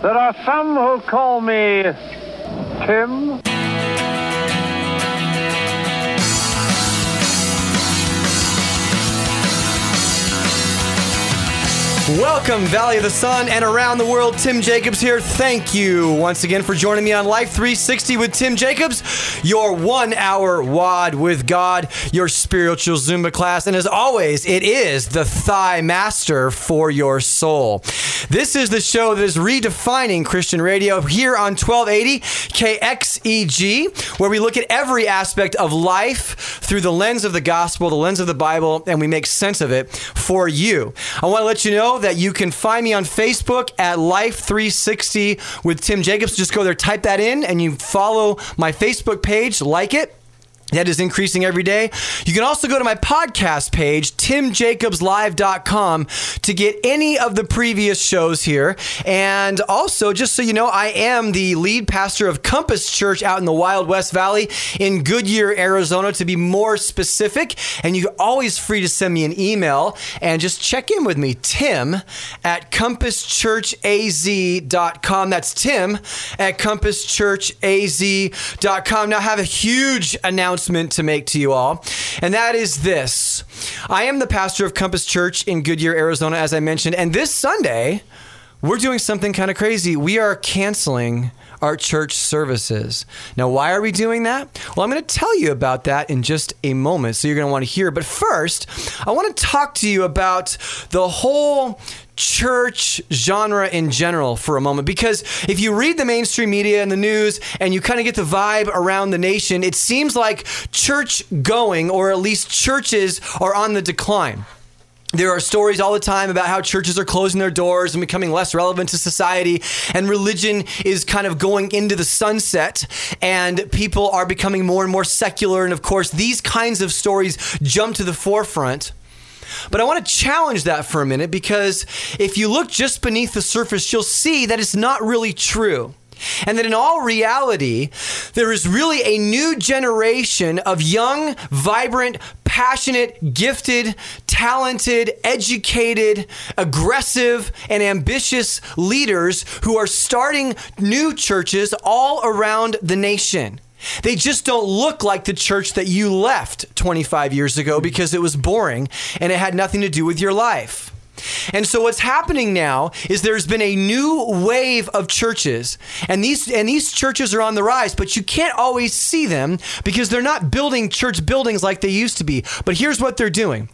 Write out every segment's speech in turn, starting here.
There are some who call me Tim. Welcome, Valley of the Sun and around the world. Tim Jacobs here. Thank you once again for joining me on Life 360 with Tim Jacobs, your one hour WOD with God, your spiritual Zumba class. And as always, it is the thigh master for your soul. This is the show that is redefining Christian radio here on 1280 KXEG, where we look at every aspect of life through the lens of the gospel, the lens of the Bible, and we make sense of it for you. I want to let you know that you can find me on Facebook at Life 360 with Tim Jacobs. Just go there, type that in, and you follow my Facebook page, like it. That is increasing every day. You can also go to my podcast page, timjacobslive.com, to get any of the previous shows here. And also, just so you know, I am the lead pastor of Compass Church out in the Wild West Valley in Goodyear, Arizona, to be more specific. And you're always free to send me an email and just check in with me, tim at compasschurchaz.com. That's tim at compasschurchaz.com. Now, I have a huge announcement announcement to make to you all, and that is this. I am the pastor of Compass Church in Goodyear, Arizona, as I mentioned, and this Sunday, we're doing something kind of crazy. We are canceling our church services. Now, why are we doing that? Well, I'm going to tell you about that in just a moment. So you're going to want to hear. But first, I want to talk to you about the whole church genre in general for a moment because if you read the mainstream media and the news and you kind of get the vibe around the nation, it seems like church going or at least churches are on the decline. There are stories all the time about how churches are closing their doors and becoming less relevant to society, and religion is kind of going into the sunset, and people are becoming more and more secular. And of course, these kinds of stories jump to the forefront. But I want to challenge that for a minute because if you look just beneath the surface, you'll see that it's not really true. And that in all reality, there is really a new generation of young, vibrant, passionate, gifted, talented, educated, aggressive, and ambitious leaders who are starting new churches all around the nation. They just don't look like the church that you left 25 years ago hmm. because it was boring and it had nothing to do with your life. And so what's happening now is there's been a new wave of churches and these and these churches are on the rise but you can't always see them because they're not building church buildings like they used to be. But here's what they're doing.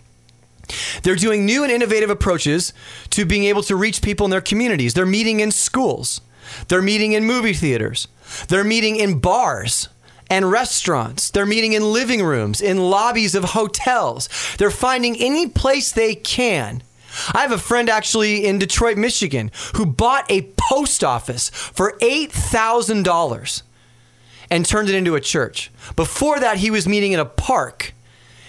They're doing new and innovative approaches to being able to reach people in their communities. They're meeting in schools. They're meeting in movie theaters. They're meeting in bars and restaurants. They're meeting in living rooms, in lobbies of hotels. They're finding any place they can. I have a friend actually in Detroit, Michigan, who bought a post office for $8,000 and turned it into a church. Before that, he was meeting in a park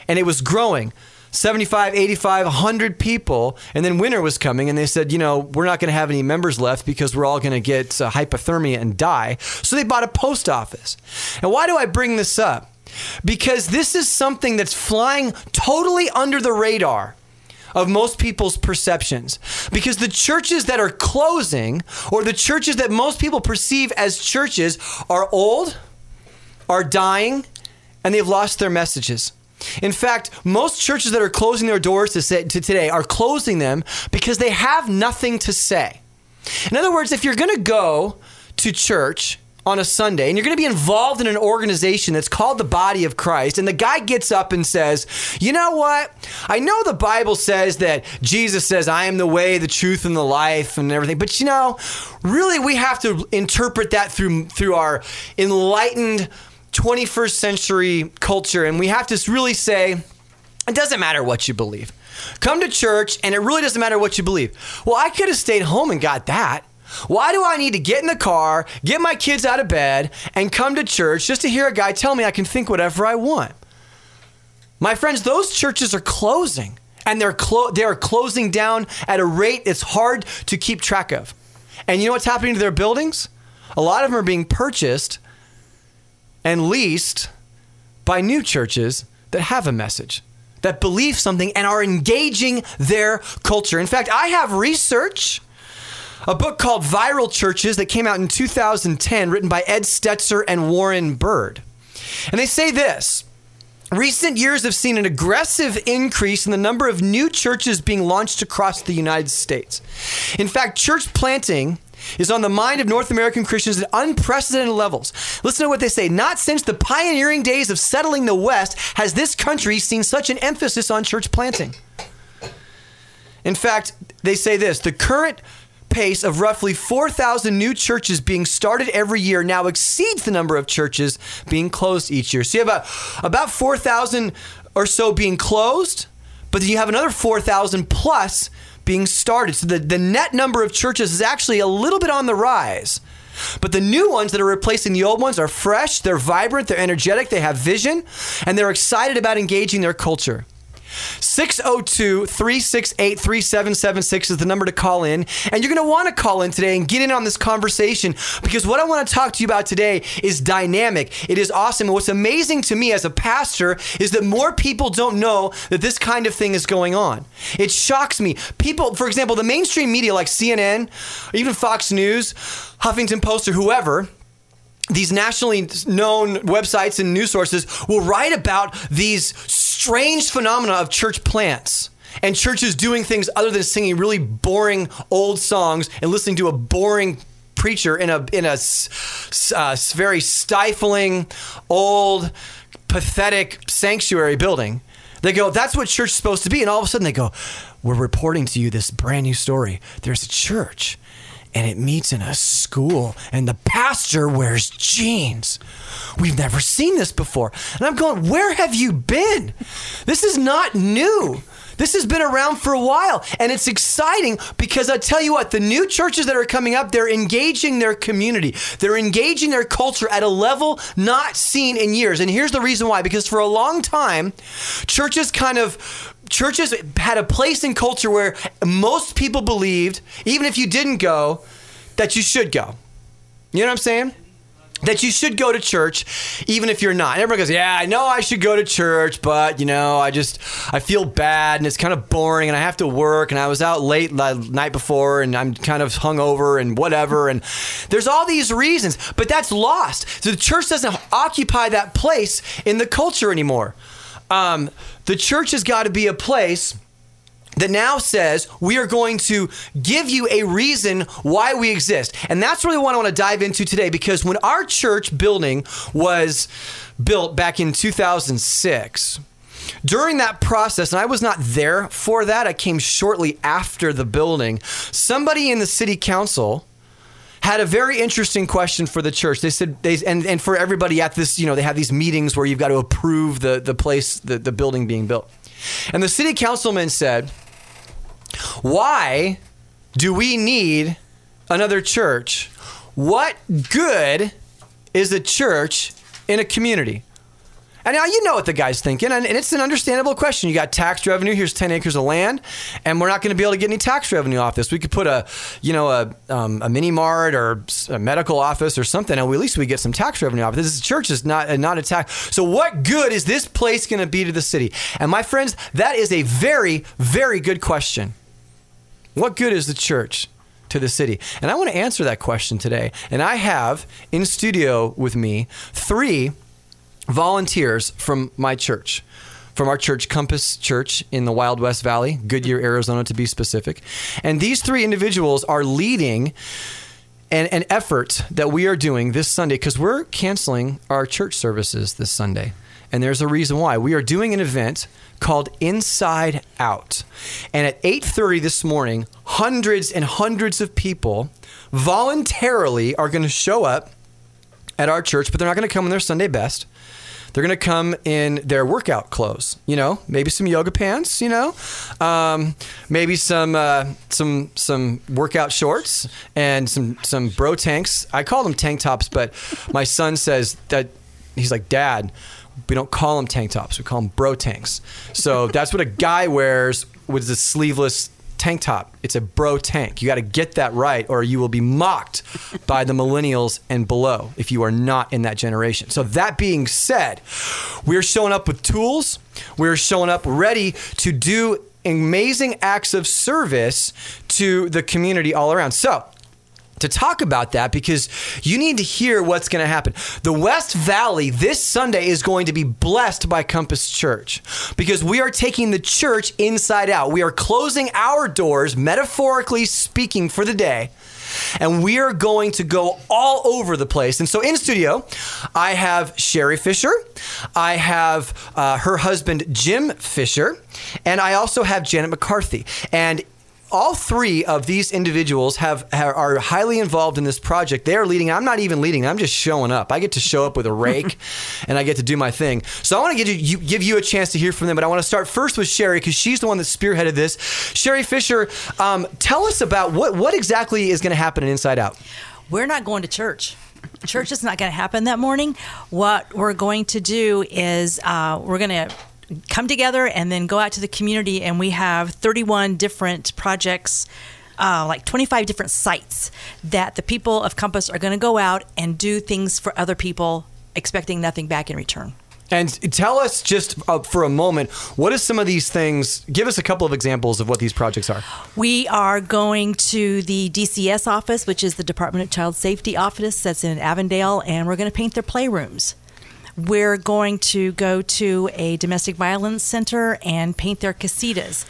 and it was growing. 75, 85, 100 people. And then winter was coming, and they said, you know, we're not going to have any members left because we're all going to get uh, hypothermia and die. So they bought a post office. And why do I bring this up? Because this is something that's flying totally under the radar of most people's perceptions. Because the churches that are closing, or the churches that most people perceive as churches, are old, are dying, and they've lost their messages. In fact, most churches that are closing their doors to, say, to today are closing them because they have nothing to say. In other words, if you're going to go to church on a Sunday and you're going to be involved in an organization that's called the body of Christ, and the guy gets up and says, You know what? I know the Bible says that Jesus says, I am the way, the truth, and the life, and everything, but you know, really we have to interpret that through, through our enlightened 21st century culture, and we have to really say, it doesn't matter what you believe. Come to church, and it really doesn't matter what you believe. Well, I could have stayed home and got that. Why do I need to get in the car, get my kids out of bed, and come to church just to hear a guy tell me I can think whatever I want? My friends, those churches are closing, and they're clo- they are closing down at a rate it's hard to keep track of. And you know what's happening to their buildings? A lot of them are being purchased and leased by new churches that have a message, that believe something and are engaging their culture. In fact, I have research a book called Viral Churches that came out in 2010, written by Ed Stetzer and Warren Bird. And they say this. Recent years have seen an aggressive increase in the number of new churches being launched across the United States. In fact, church planting is on the mind of North American Christians at unprecedented levels. Listen to what they say. Not since the pioneering days of settling the West has this country seen such an emphasis on church planting. In fact, they say this the current pace of roughly 4,000 new churches being started every year now exceeds the number of churches being closed each year. So you have about, about 4,000 or so being closed, but then you have another 4,000 plus being started. So the, the net number of churches is actually a little bit on the rise. But the new ones that are replacing the old ones are fresh, they're vibrant, they're energetic, they have vision, and they're excited about engaging their culture. 602 368 3776 is the number to call in. And you're going to want to call in today and get in on this conversation because what I want to talk to you about today is dynamic. It is awesome. And what's amazing to me as a pastor is that more people don't know that this kind of thing is going on. It shocks me. People, for example, the mainstream media like CNN, even Fox News, Huffington Post, or whoever, these nationally known websites and news sources will write about these strange phenomena of church plants and churches doing things other than singing really boring old songs and listening to a boring preacher in a in a uh, very stifling old pathetic sanctuary building. They go that's what church is supposed to be. And all of a sudden they go we're reporting to you this brand new story. There's a church and it meets in a school and the pastor wears jeans. We've never seen this before. And I'm going, where have you been? This is not new. This has been around for a while and it's exciting because I tell you what, the new churches that are coming up, they're engaging their community. They're engaging their culture at a level not seen in years. And here's the reason why because for a long time, churches kind of churches had a place in culture where most people believed, even if you didn't go, that you should go. You know what I'm saying? That you should go to church, even if you're not. And everybody goes, "Yeah, I know I should go to church, but you know, I just I feel bad, and it's kind of boring, and I have to work, and I was out late the night before, and I'm kind of hungover, and whatever." And there's all these reasons, but that's lost. So the church doesn't occupy that place in the culture anymore. Um, the church has got to be a place that now says we are going to give you a reason why we exist. And that's really what I want to dive into today because when our church building was built back in 2006, during that process, and I was not there for that, I came shortly after the building, somebody in the city council had a very interesting question for the church. They said they and, and for everybody at this, you know, they have these meetings where you've got to approve the the place, the, the building being built. And the city councilman said, Why do we need another church? What good is a church in a community? And now you know what the guy's thinking, and it's an understandable question. You got tax revenue. Here's 10 acres of land, and we're not going to be able to get any tax revenue off this. We could put a, you know, a, um, a mini mart or a medical office or something, and at least we get some tax revenue off it. This church is not not a tax. So what good is this place going to be to the city? And my friends, that is a very very good question. What good is the church? to the city? And I want to answer that question today. And I have in studio with me three volunteers from my church, from our church, Compass Church in the Wild West Valley, Goodyear, Arizona to be specific. And these three individuals are leading an, an effort that we are doing this Sunday because we're canceling our church services this Sunday. And there's a reason why. We are doing an event called Inside Out. And at 8:30 this morning, hundreds and hundreds of people voluntarily are going to show up at our church, but they're not going to come in their Sunday best. They're going to come in their workout clothes, you know, maybe some yoga pants, you know, um, maybe some uh, some some workout shorts and some some bro tanks. I call them tank tops, but my son says that he's like, Dad, we don't call them tank tops. We call them bro tanks. So that's what a guy wears with a sleeveless tank top. It's a bro tank. You got to get that right, or you will be mocked by the millennials and below if you are not in that generation. So, that being said, we're showing up with tools, we're showing up ready to do amazing acts of service to the community all around. So, to talk about that because you need to hear what's going to happen. The West Valley this Sunday is going to be blessed by Compass Church because we are taking the church inside out. We are closing our doors, metaphorically speaking, for the day. And we are going to go all over the place. And so in studio, I have Sherry Fisher, I have uh, her husband, Jim Fisher, and I also have Janet McCarthy. And all three of these individuals have, have, are highly involved in this project. They are leading. I'm not even leading. I'm just showing up. I get to show up with a rake, and I get to do my thing. So I want to give you, give you a chance to hear from them. But I want to start first with Sherry because she's the one that spearheaded this. Sherry Fisher, um, tell us about what what exactly is going to happen in Inside Out. We're not going to church. Church is not going to happen that morning. What we're going to do is uh, we're going to come together and then go out to the community and we have 31 different projects uh, like 25 different sites that the people of compass are going to go out and do things for other people expecting nothing back in return and tell us just uh, for a moment, what are some of these things? Give us a couple of examples of what these projects are. We are going to the DCS office, which is the Department of Child Safety office that's in Avondale, and we're going to paint their playrooms. We're going to go to a domestic violence center and paint their casitas.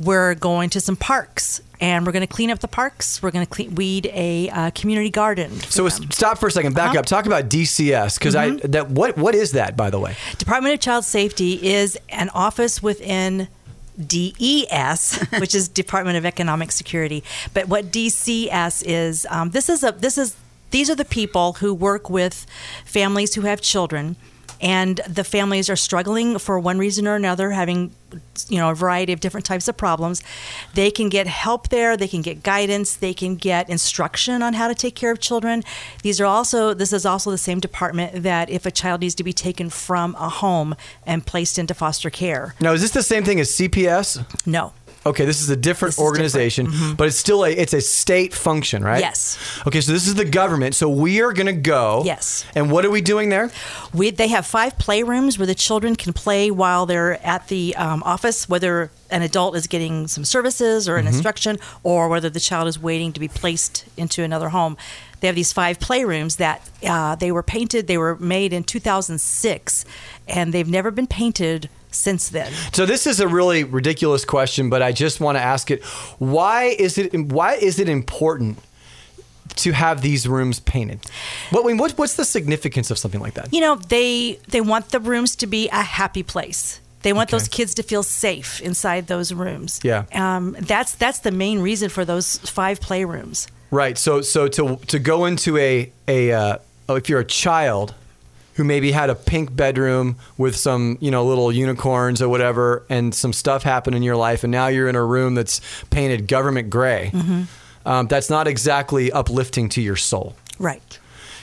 We're going to some parks and we're going to clean up the parks. We're going to weed a uh, community garden. So them. stop for a second. Back uh-huh. up. Talk about DCS because mm-hmm. I that what what is that by the way? Department of Child Safety is an office within DES, which is Department of Economic Security. But what DCS is, um, this is a this is these are the people who work with families who have children and the families are struggling for one reason or another having you know a variety of different types of problems. They can get help there they can get guidance they can get instruction on how to take care of children. These are also this is also the same department that if a child needs to be taken from a home and placed into foster care. Now is this the same thing as cps no Okay, this is a different organization, different. Mm-hmm. but it's still a it's a state function, right? Yes. Okay, so this is the government. So we are going to go. Yes. And what are we doing there? We they have five playrooms where the children can play while they're at the um, office, whether an adult is getting some services or an mm-hmm. instruction, or whether the child is waiting to be placed into another home. They have these five playrooms that uh, they were painted. They were made in 2006, and they've never been painted since then. So this is a really ridiculous question, but I just want to ask it. Why is it why is it important to have these rooms painted? What, what what's the significance of something like that? You know, they they want the rooms to be a happy place. They want okay. those kids to feel safe inside those rooms. Yeah. Um, that's that's the main reason for those five playrooms. Right. So so to to go into a a uh, if you're a child who maybe had a pink bedroom with some, you know, little unicorns or whatever, and some stuff happened in your life, and now you're in a room that's painted government gray. Mm-hmm. Um, that's not exactly uplifting to your soul. Right.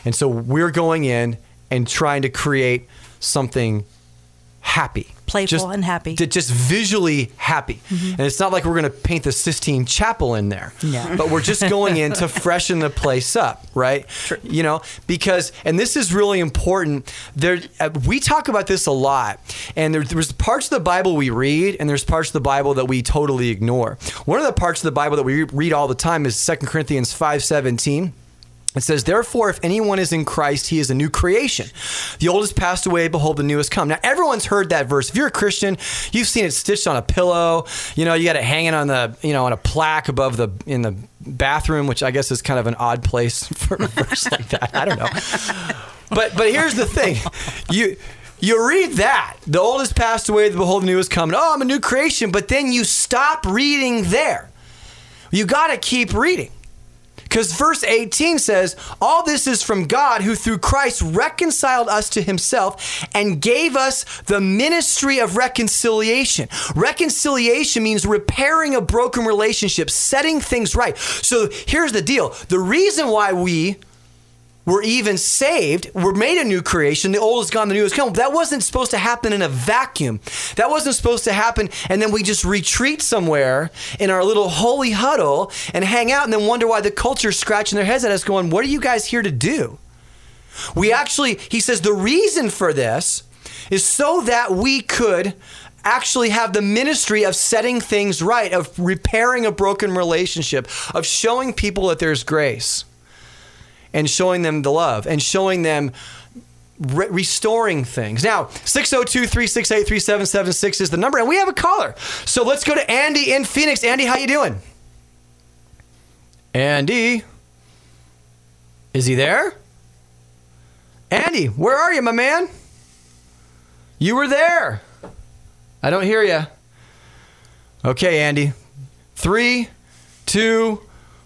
And so we're going in and trying to create something happy playful just, and happy. just visually happy. Mm-hmm. And it's not like we're going to paint the Sistine Chapel in there. But we're just going in to freshen the place up, right? True. You know, because and this is really important. There uh, we talk about this a lot. And there, there's parts of the Bible we read and there's parts of the Bible that we totally ignore. One of the parts of the Bible that we read all the time is 2 Corinthians 5:17 it says, Therefore, if anyone is in Christ, he is a new creation. The old has passed away, behold, the new has come. Now, everyone's heard that verse. If you're a Christian, you've seen it stitched on a pillow. You know, you got it hanging on the, you know, on a plaque above the, in the bathroom, which I guess is kind of an odd place for a verse like that. I don't know. But, but here's the thing. You, you read that. The old has passed away, behold, the new has come. Oh, I'm a new creation. But then you stop reading there. You got to keep reading. Because verse 18 says, All this is from God who through Christ reconciled us to himself and gave us the ministry of reconciliation. Reconciliation means repairing a broken relationship, setting things right. So here's the deal the reason why we we're even saved. We're made a new creation. The old is gone, the new has come. That wasn't supposed to happen in a vacuum. That wasn't supposed to happen, and then we just retreat somewhere in our little holy huddle and hang out and then wonder why the culture's scratching their heads at us, going, What are you guys here to do? We actually, he says, the reason for this is so that we could actually have the ministry of setting things right, of repairing a broken relationship, of showing people that there's grace. And showing them the love and showing them re- restoring things. Now, 602 368 3776 is the number, and we have a caller. So let's go to Andy in Phoenix. Andy, how you doing? Andy? Is he there? Andy, where are you, my man? You were there. I don't hear you. Okay, Andy. Three, two,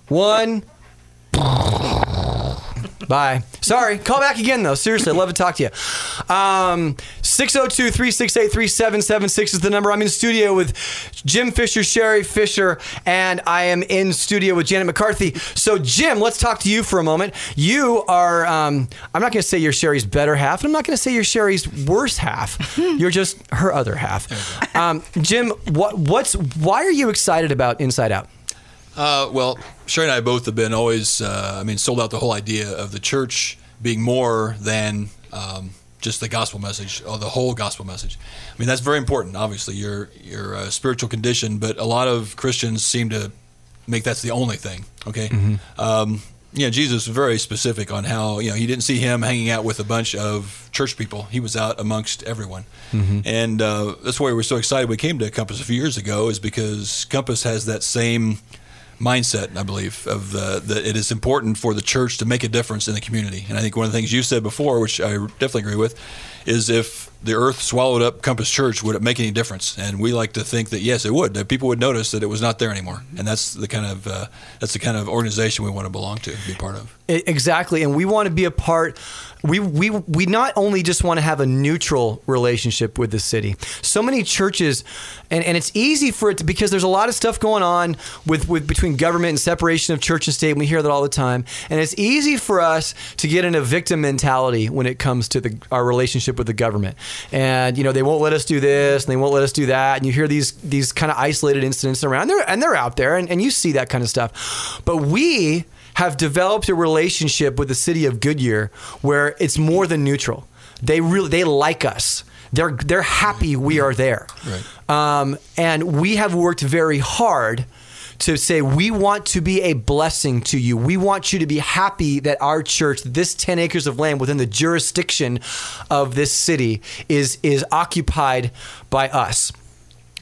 one. Bye. Sorry. Call back again, though. Seriously, I'd love to talk to you. Um, 602 368 3776 is the number. I'm in studio with Jim Fisher, Sherry Fisher, and I am in studio with Janet McCarthy. So, Jim, let's talk to you for a moment. You are, um, I'm not going to say you're Sherry's better half, and I'm not going to say you're Sherry's worse half. you're just her other half. Um, Jim, what, what's, why are you excited about Inside Out? Uh, well, Sherry and I both have been always, uh, I mean, sold out the whole idea of the church being more than um, just the gospel message or the whole gospel message. I mean, that's very important. Obviously, your your uh, spiritual condition, but a lot of Christians seem to make that's the only thing. Okay. Um, yeah, Jesus was very specific on how you know he didn't see him hanging out with a bunch of church people. He was out amongst everyone, and uh, that's why we were so excited. We came to Compass a few years ago, is because Compass has that same mindset, I believe, of the, that it is important for the church to make a difference in the community. And I think one of the things you said before, which I definitely agree with, is if the earth swallowed up Compass Church, would it make any difference? And we like to think that yes, it would. That people would notice that it was not there anymore. And that's the kind of uh, that's the kind of organization we want to belong to, be part of. Exactly, and we want to be a part. We we we not only just want to have a neutral relationship with the city. So many churches, and, and it's easy for it to because there's a lot of stuff going on with with between government and separation of church and state. And we hear that all the time, and it's easy for us to get in a victim mentality when it comes to the our relationship with the government. And you know they won't let us do this, and they won't let us do that. And you hear these these kind of isolated incidents around there, and they're out there, and, and you see that kind of stuff. But we have developed a relationship with the city of Goodyear where it's more than neutral. They really they like us. They're they're happy we are there. Right. Um, and we have worked very hard to say we want to be a blessing to you. We want you to be happy that our church, this 10 acres of land within the jurisdiction of this city is is occupied by us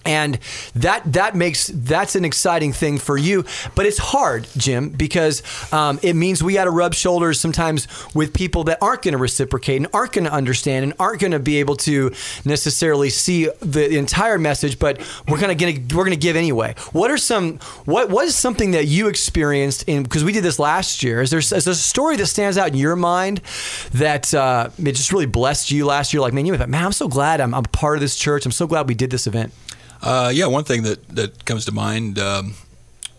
and that that makes that's an exciting thing for you. But it's hard jim because um, it means we got to rub shoulders sometimes with people that aren't going to reciprocate and aren't going to understand and aren't going to be able to necessarily see the entire message but we're going to we're going to give anyway. What are some what what is something that you experienced in because we did this last year. Is there, is there a story that stands out in your mind that uh, it just really blessed you last year? Like man you thought man i'm so glad I'm, I'm part of this church. I'm so glad we did this event Uh, yeah, one thing that, that comes to mind. Um,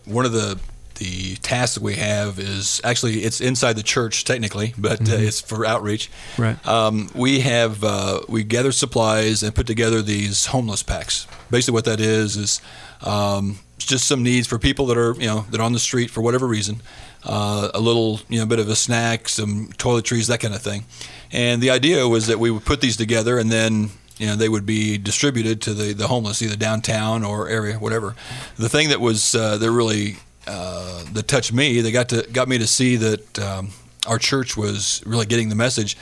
one of the the tasks that we have is actually it's inside the church technically, but uh, it's for outreach. Right. Um, we have uh, we gather supplies and put together these homeless packs. Basically, what that is is um, just some needs for people that are you know that are on the street for whatever reason. Uh, a little you know bit of a snack, some toiletries, that kind of thing. And the idea was that we would put these together and then you know they would be distributed to the, the homeless either downtown or area whatever. The thing that was uh, that really uh, that touched me they got to got me to see that um, our church was really getting the message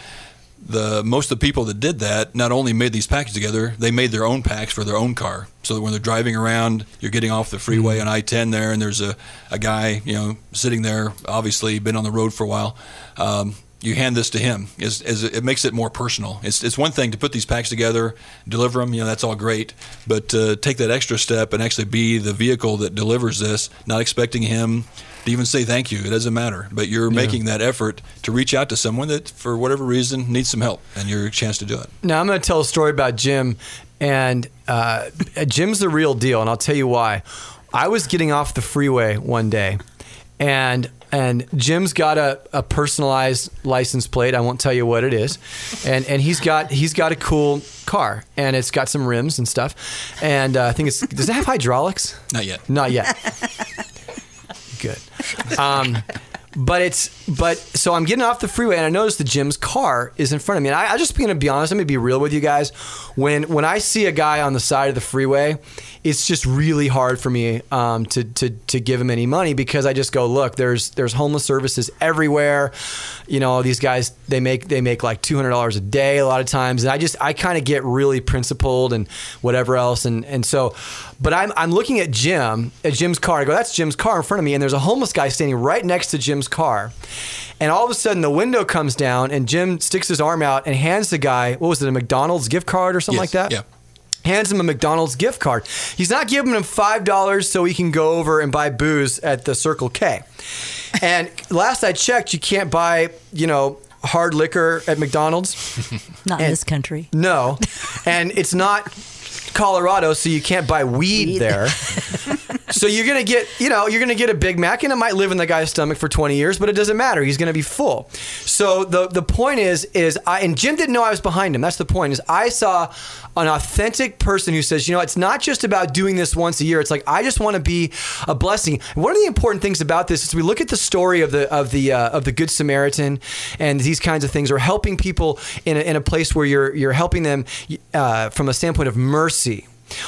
the most of the people that did that not only made these packs together they made their own packs for their own car. So that when they're driving around you're getting off the freeway on I-10 there and there's a, a guy you know sitting there obviously been on the road for a while. Um, you hand this to him is, is it makes it more personal. It's, it's one thing to put these packs together, deliver them, you know, that's all great. But uh, take that extra step and actually be the vehicle that delivers this, not expecting him to even say thank you. It doesn't matter. But you're making that effort to reach out to someone that, for whatever reason, needs some help, and you're chance to do it. Now I'm going to tell a story about Jim, and uh, Jim's the real deal, and I'll tell you why. I was getting off the freeway one day, and and Jim's got a, a personalized license plate. I won't tell you what it is, and and he's got he's got a cool car, and it's got some rims and stuff, and uh, I think it's does it have hydraulics? Not yet. Not yet. Good. Um, but it's but so I'm getting off the freeway and I notice the Jim's car is in front of me. And I, I just gonna be honest. I'm gonna be real with you guys. When when I see a guy on the side of the freeway, it's just really hard for me um, to, to to give him any money because I just go look. There's there's homeless services everywhere. You know these guys they make they make like two hundred dollars a day a lot of times, and I just I kind of get really principled and whatever else, and and so. But I'm, I'm looking at Jim, at Jim's car. I go, that's Jim's car in front of me. And there's a homeless guy standing right next to Jim's car. And all of a sudden, the window comes down, and Jim sticks his arm out and hands the guy, what was it, a McDonald's gift card or something Yes, like that? yeah. Hands him a McDonald's gift card. He's not giving him $5 so he can go over and buy booze at the Circle K. And last I checked, you can't buy, you know, hard liquor at McDonald's. Not in this country. No. And it's not Colorado, so you can't buy weed, Weed. there. so you're gonna get, you know, you're gonna get a Big Mac, and it might live in the guy's stomach for 20 years, but it doesn't matter. He's gonna be full. So the the point is, is I and Jim didn't know I was behind him. That's the point. Is I saw an authentic person who says, you know, it's not just about doing this once a year. It's like I just want to be a blessing. One of the important things about this is we look at the story of the of the uh, of the Good Samaritan and these kinds of things, or helping people in a, in a place where you're you're helping them uh, from a standpoint of mercy.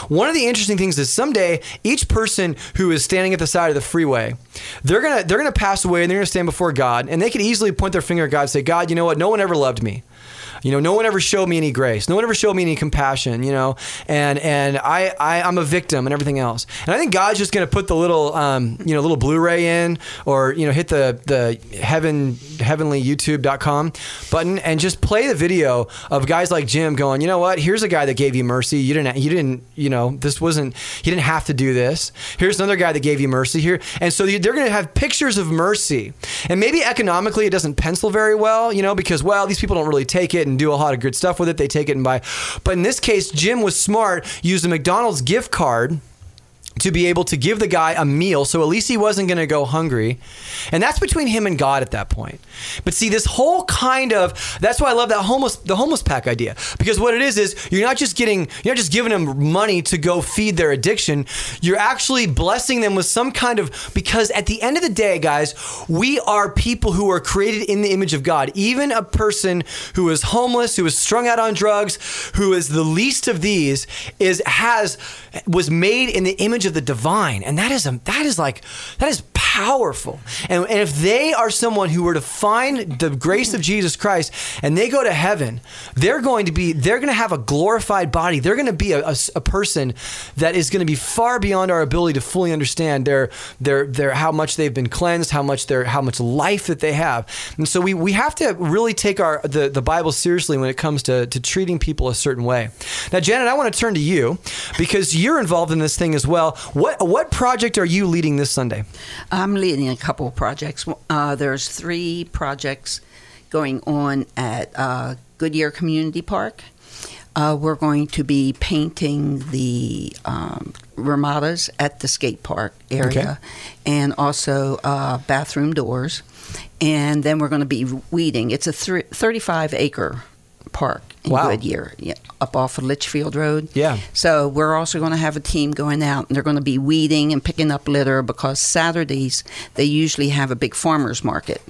One of the interesting things is someday each person who is standing at the side of the freeway, they're gonna they're gonna pass away and they're gonna stand before God, and they could easily point their finger at God and say, God, you know what? No one ever loved me. You know, no one ever showed me any grace. No one ever showed me any compassion. You know, and and I, I I'm a victim and everything else. And I think God's just going to put the little um, you know little Blu-ray in, or you know hit the the heaven heavenly YouTube.com button and just play the video of guys like Jim going. You know what? Here's a guy that gave you mercy. You didn't you didn't you know this wasn't you didn't have to do this. Here's another guy that gave you mercy here. And so they're going to have pictures of mercy. And maybe economically it doesn't pencil very well. You know because well these people don't really take it and do a lot of good stuff with it. They take it and buy. But in this case, Jim was smart. Used a McDonald's gift card to be able to give the guy a meal so at least he wasn't going to go hungry. And that's between him and god at that point. But see this whole kind of that's why i love that homeless the homeless pack idea. Because what it is is you're not just getting you're not just giving them money to go feed their addiction. You're actually blessing them with some kind of because at the end of the day guys we are people who are created in the image of god. Even a person who is homeless who is strung out on drugs who is the least of these is has was made in the image of the divine. And that is a that is like that is powerful. And, and if they are someone who were to find the grace of jesus christ and they go to heaven they're going to be they're going to have a glorified body. They're going to be a person that is going to be far beyond our ability to fully understand their their their how much they've been cleansed how much their how much life that they have. And so we we have to really take our the, the bible seriously when it comes to to treating people a certain way. Now janet i want to turn to you because you're involved in this thing as well. What what project are you leading this sunday uh, I'm leading a couple of projects. Uh, there's three projects going on at uh, Goodyear Community Park. Uh, we're going to be painting the um, ramadas at the skate park area and also uh, bathroom doors. And then we're going to be weeding. It's a thr 35 acre park Wow. Goodyear, up off of Litchfield Road. Yeah. So we're also going to have a team going out, and they're going to be weeding and picking up litter because Saturdays they usually have a big farmers market.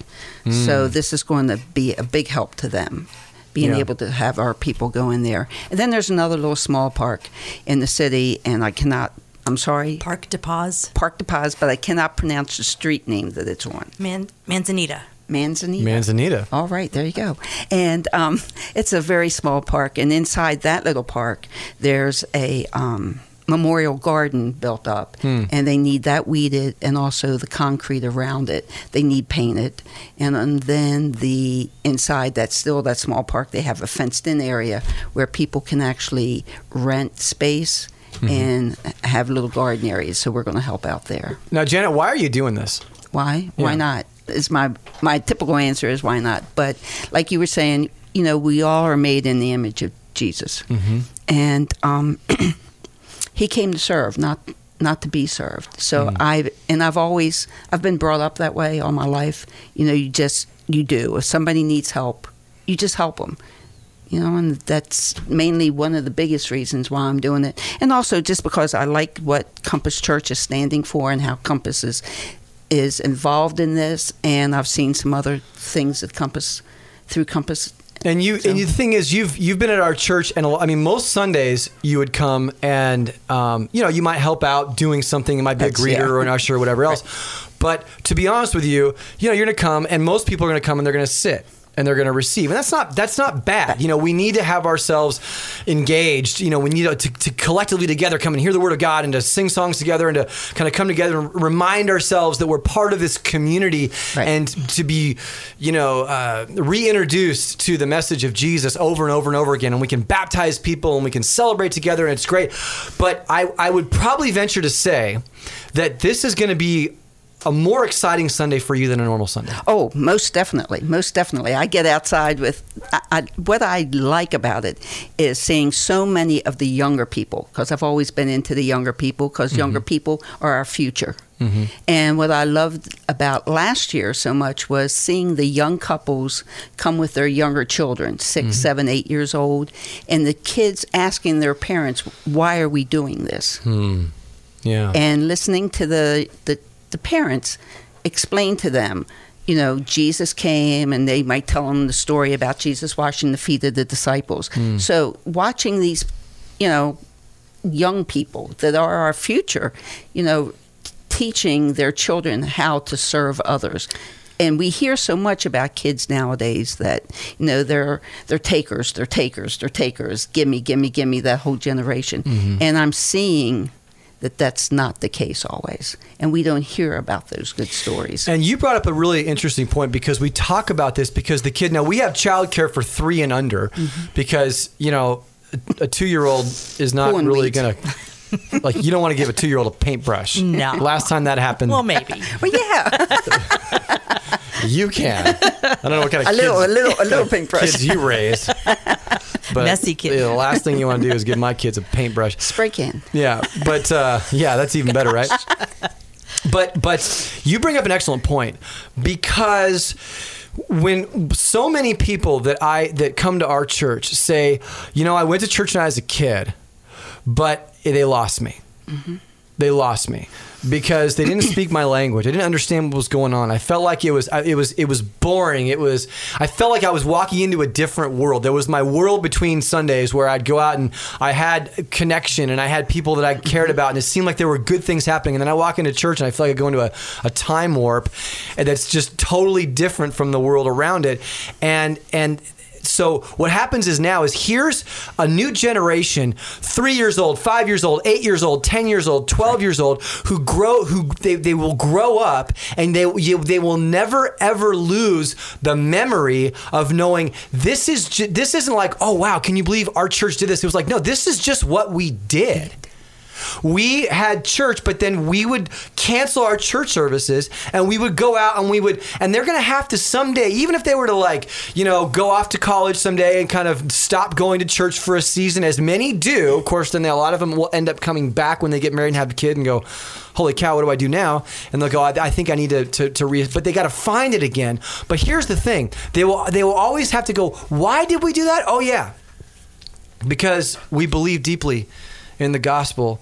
So hmm. this is going to be a big help to them. Being Yeah. able to have our people go in there. And then there's another little small park in the city, and I cannot, I'm sorry, Park de Paz, Park de Paz, but I cannot pronounce the street name that it's on. Man, Manzanita. Manzanita. manzanita All right, there you go. And um, it's a very small park, and inside that little park, there's a um, memorial garden built up, Hmm. and they need that weeded, and also the concrete around it. They need painted, and, and then the inside that still that small park, they have a fenced-in area where people can actually rent space. Mm-hmm. And have little garden areas, so we're going to help out there. now janet why are you doing this Why? Yeah. Why not? Is my my typical answer is why not? But like you were saying, you know, we all are made in the image of Jesus, Mm-hmm. and um, he came to serve, not not to be served. So Mm. I and I've always I've been brought up that way all my life. You know, you just you do. If somebody needs help, you just help them. You know, and that's mainly one of the biggest reasons why I'm doing it. And also just because I like what Compass Church is standing for and how Compass is is involved in this, and I've seen some other things at Compass through Compass. And you So- and the thing is, you've you've been at our church, and I mean, most Sundays you would come and um, you know you might help out doing something. It might be That's- a greeter yeah. or an usher or whatever else. But to be honest with you, you know, you're going to come, and most people are going to come and they're going to sit and they're going to receive, and that's not that's not bad. You know, we need to have ourselves engaged. You know, we need to, to, to collectively together come and hear the word of God and to sing songs together and to kind of come together and remind ourselves that we're part of this community Right. and to be, you know, uh, reintroduced to the message of Jesus over and over and over again. And we can baptize people and we can celebrate together and it's great. But I, I would probably venture to say that this is going to be a more exciting Sunday for you than a normal Sunday. Oh, most definitely, most definitely. I get outside with I, I, what I like about it is seeing so many of the younger people because I've always been into the younger people because mm-hmm. younger people are our future. Mm-hmm. And what I loved about last year so much was seeing the young couples come with their younger children, 6 mm-hmm. seven, eight years old, and the kids asking their parents, "Why are we doing this?" Hmm. Yeah. and listening to the, the the parents explain to them you know jesus came and they might tell them the story about jesus washing the feet of the disciples. Hmm. So watching these you know young people that are our future you know teaching their children how to serve others. And we hear so much about kids nowadays that you know they're they're takers they're takers they're takers gimme gimme gimme that whole generation. Mm-hmm. And i'm seeing that that's not the case always. And we don't hear about those good stories. And you brought up a really interesting point because we talk about this because the kid now we have childcare for three and under mm-hmm. because you know a, two year old is not really gonna like you don't want to give a two year old a paintbrush. No. Last time that happened, Well, maybe. well yeah you can. I don't know what kind of a little a kids, little a little paintbrush kids you raise. But Messy kid. The last thing you want to do is give my kids a paintbrush. spray can Yeah, but uh, yeah, that's even better, right? But but you bring up an excellent point because when so many people that I that come to our church say, you know, I went to church when I was a kid, but they lost me. They lost me because they didn't speak my language. I didn't understand what was going on. I felt like it was it was it was boring. It was I felt like I was walking into a different world. There was my world between Sundays where I'd go out and I had connection and I had people that I cared about and it seemed like there were good things happening. And then I walk into church and I feel like I go into a, a time warp and that's just totally different from the world around it. And and so what happens is now is here's a new generation, three years old, five years old, eight years old, ten years old, twelve years old, who grow, who they, they will grow up, and they you, they will never ever lose the memory of knowing this is ju- this isn't like oh wow can you believe our church did this? It was like no this is just what we did we had church, but then we would cancel our church services and we would go out and we would, and they're going to have to someday, even if they were to like, you know, go off to college someday and kind of stop going to church for a season, as many do. Of course, then they, a lot of them will end up coming back when they get married and have a kid and go, holy cow, what do I do now? And they'll go, I, I think I need to, to, to re, but they got to find it again. But here's the thing they will, they will always have to go, why did we do that? Oh, yeah because we believe deeply in the gospel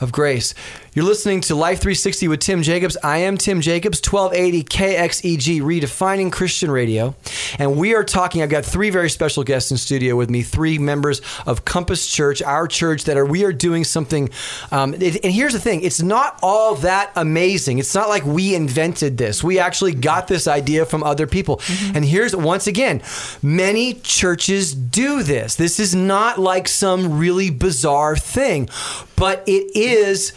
of grace. You're listening to Life 360 with Tim Jacobs. I am Tim Jacobs, 1280 KXEG, redefining Christian radio. And we are talking, I've got three very special guests in studio with me, three members of Compass Church, our church, that are, we are doing something. Um, it- and here's the thing it's not all that amazing. It's not like we invented this. We actually got this idea from other people. And here's, once again, many churches do this. This is not like some really bizarre thing, but it is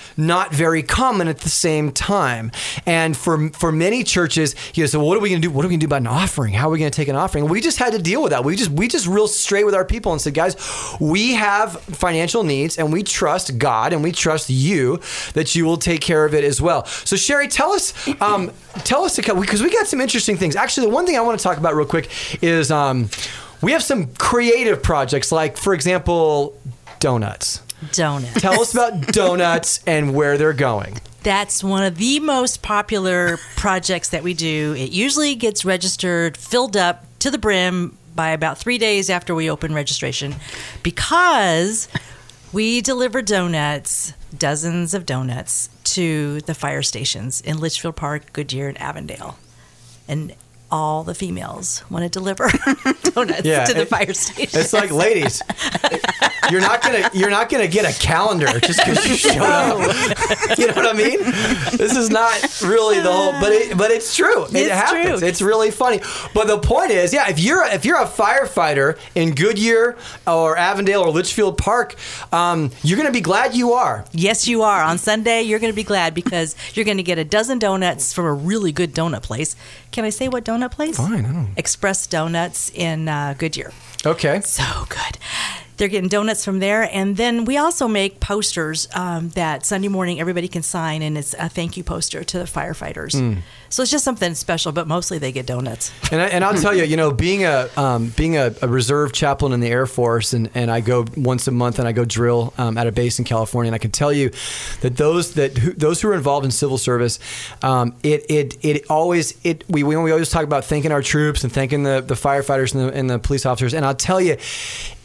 not very common at the same time. And for for many churches, you know, so what are we going to do? What are we going to do about an offering? How are we going to take an offering? We just had to deal with that. We just we just real straight with our people and said, guys, we have financial needs, and we trust God, and we trust you that you will take care of it as well. So Sherry, tell us, um, tell us a because we got some interesting things. Actually, the one thing I want to talk about real quick is um, we have some creative projects, like for example, donuts. Donuts. Tell us about donuts and where they're going. That's one of the most popular projects that we do. It usually gets registered, filled up to the brim by about three days after we open registration because we deliver donuts, dozens of donuts, to the fire stations in Litchfield Park, Goodyear, and Avondale, and all the females want to deliver donuts Yeah, to the it- fire station. It's like, ladies, you're not gonna you're not gonna get a calendar just because you showed up. you know what I mean? This is not really the whole, but it, but it's true. It happens. true. It's really funny. But the point is, yeah, if you're if you're a firefighter in Goodyear or Avondale or Litchfield Park, um, you're gonna be glad you are. Yes, you are. On Sunday, you're going to be glad because you're going to get a dozen donuts from a really good donut place. Can I say what donut place? Fine, I don't- Express Donuts in uh, Goodyear. Okay. So good. They're getting donuts from there. And then we also make posters um, that Sunday morning everybody can sign, and it's a thank you poster to the firefighters. Hmm. So it's just something special, but mostly they get donuts. And, I, and I'll tell you, you know, being a um, being a, a reserve chaplain in the Air Force, and, and I go once a month, and I go drill um, at a base in California, and I can tell you that those that who, those who are involved in civil service, um, it it it always it we, we we always talk about thanking our troops and thanking the, the firefighters and the, and the police officers, and I'll tell you,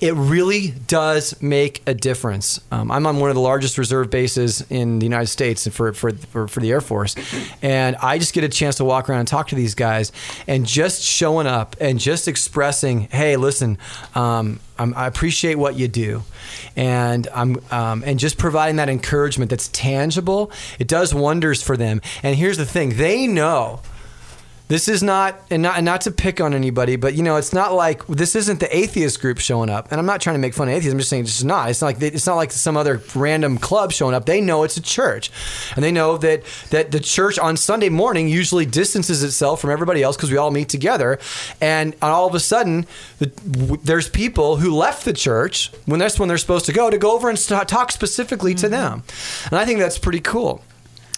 it really does make a difference. Um, I'm on one of the largest reserve bases in the United States for, for, for, for the Air Force. And I just get a chance to walk around and talk to these guys and just showing up and just expressing, hey, listen, um, I appreciate what you do. And I'm um, and just providing that encouragement that's tangible, it does wonders for them. And here's the thing they know this is not and not and not to pick on anybody, but you know, it's not like this isn't the atheist group showing up. And I'm not trying to make fun of atheists. I'm just saying it's just not. It's not like they, it's not like some other random club showing up. They know it's a church, and they know that that the church on Sunday morning usually distances itself from everybody else because we all meet together. And all of a sudden, the, w- there's people who left the church when that's when they're supposed to go to go over and st- talk specifically to mm-hmm. them. And I think that's pretty cool.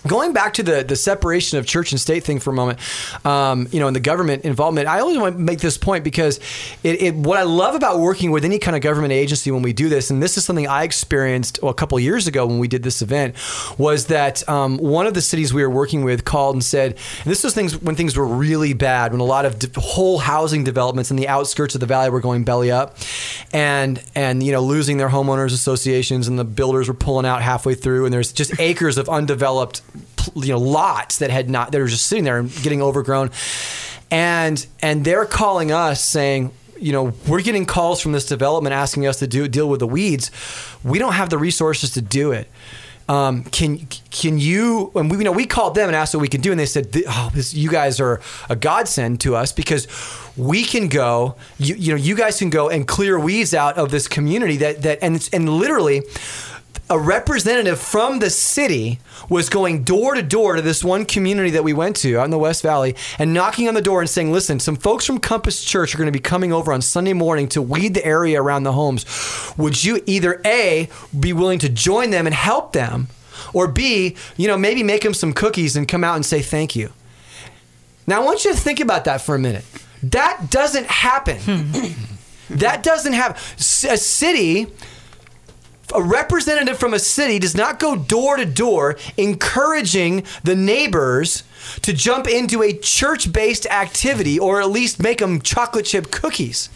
Going back to the, the separation of church and state thing for a moment, um, you know, and the government involvement, I always want to make this point because it, it, what I love about working with any kind of government agency when we do this, and this is something I experienced well, a couple years ago when we did this event, was that um, one of the cities we were working with called and said, and this was things when things were really bad, when a lot of de- whole housing developments in the outskirts of the valley were going belly up, and and you know losing their homeowners associations, and the builders were pulling out halfway through, and there's just acres of undeveloped you know lots that had not that were just sitting there and getting overgrown. And and they're calling us saying you know we're getting calls from this development asking us to do deal with the weeds. We don't have the resources to do it. Um, can can you and we you know we called them and asked what we can do and they said oh this, you guys are a godsend to us because we can go you, you know you guys can go and clear weeds out of this community that that and and literally a representative from the city was going door to door to this one community that we went to out in the West Valley and knocking on the door and saying, Listen, some folks from Compass Church are going to be coming over on Sunday morning to weed the area around the homes. Would you either A, be willing to join them and help them, or B, you know, maybe make them some cookies and come out and say thank you? Now, I want you to think about that for a minute. That doesn't happen. Hmm. that doesn't happen. A city a representative from a city does not go door to door encouraging the neighbors to jump into a church based activity or at least make them chocolate chip cookies.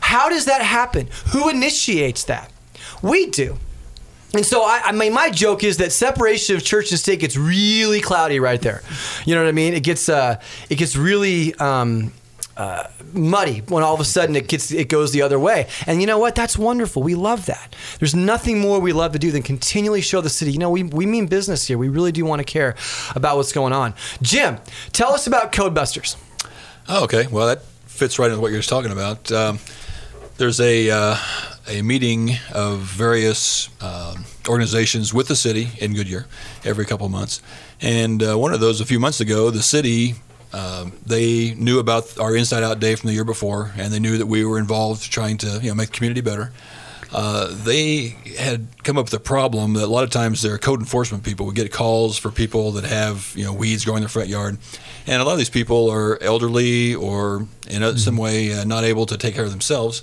How does that happen? Who initiates that? We do. And so, I, I mean, my joke is that separation of church and state gets really cloudy right there. You know what I mean? It gets, uh, it gets really um, uh, muddy when all of a sudden it gets, it goes the other way. And you know what? That's wonderful. We love that. There's nothing more we love to do than continually show the city. You know, we, we mean business here. We really do want to care about what's going on. Jim, tell us about Codebusters. Oh, okay. Well, that fits right into what you're talking about. Um, there's a uh, a meeting of various um, organizations with the city in Goodyear every couple of months, and uh, one of those a few months ago, the city. Um, they knew about our Inside Out Day from the year before, and they knew that we were involved trying to you know make the community better. Uh, they had come up with a problem that a lot of times their code enforcement people would get calls for people that have you know weeds growing in their front yard, and a lot of these people are elderly or in a- some way uh, not able to take care of themselves.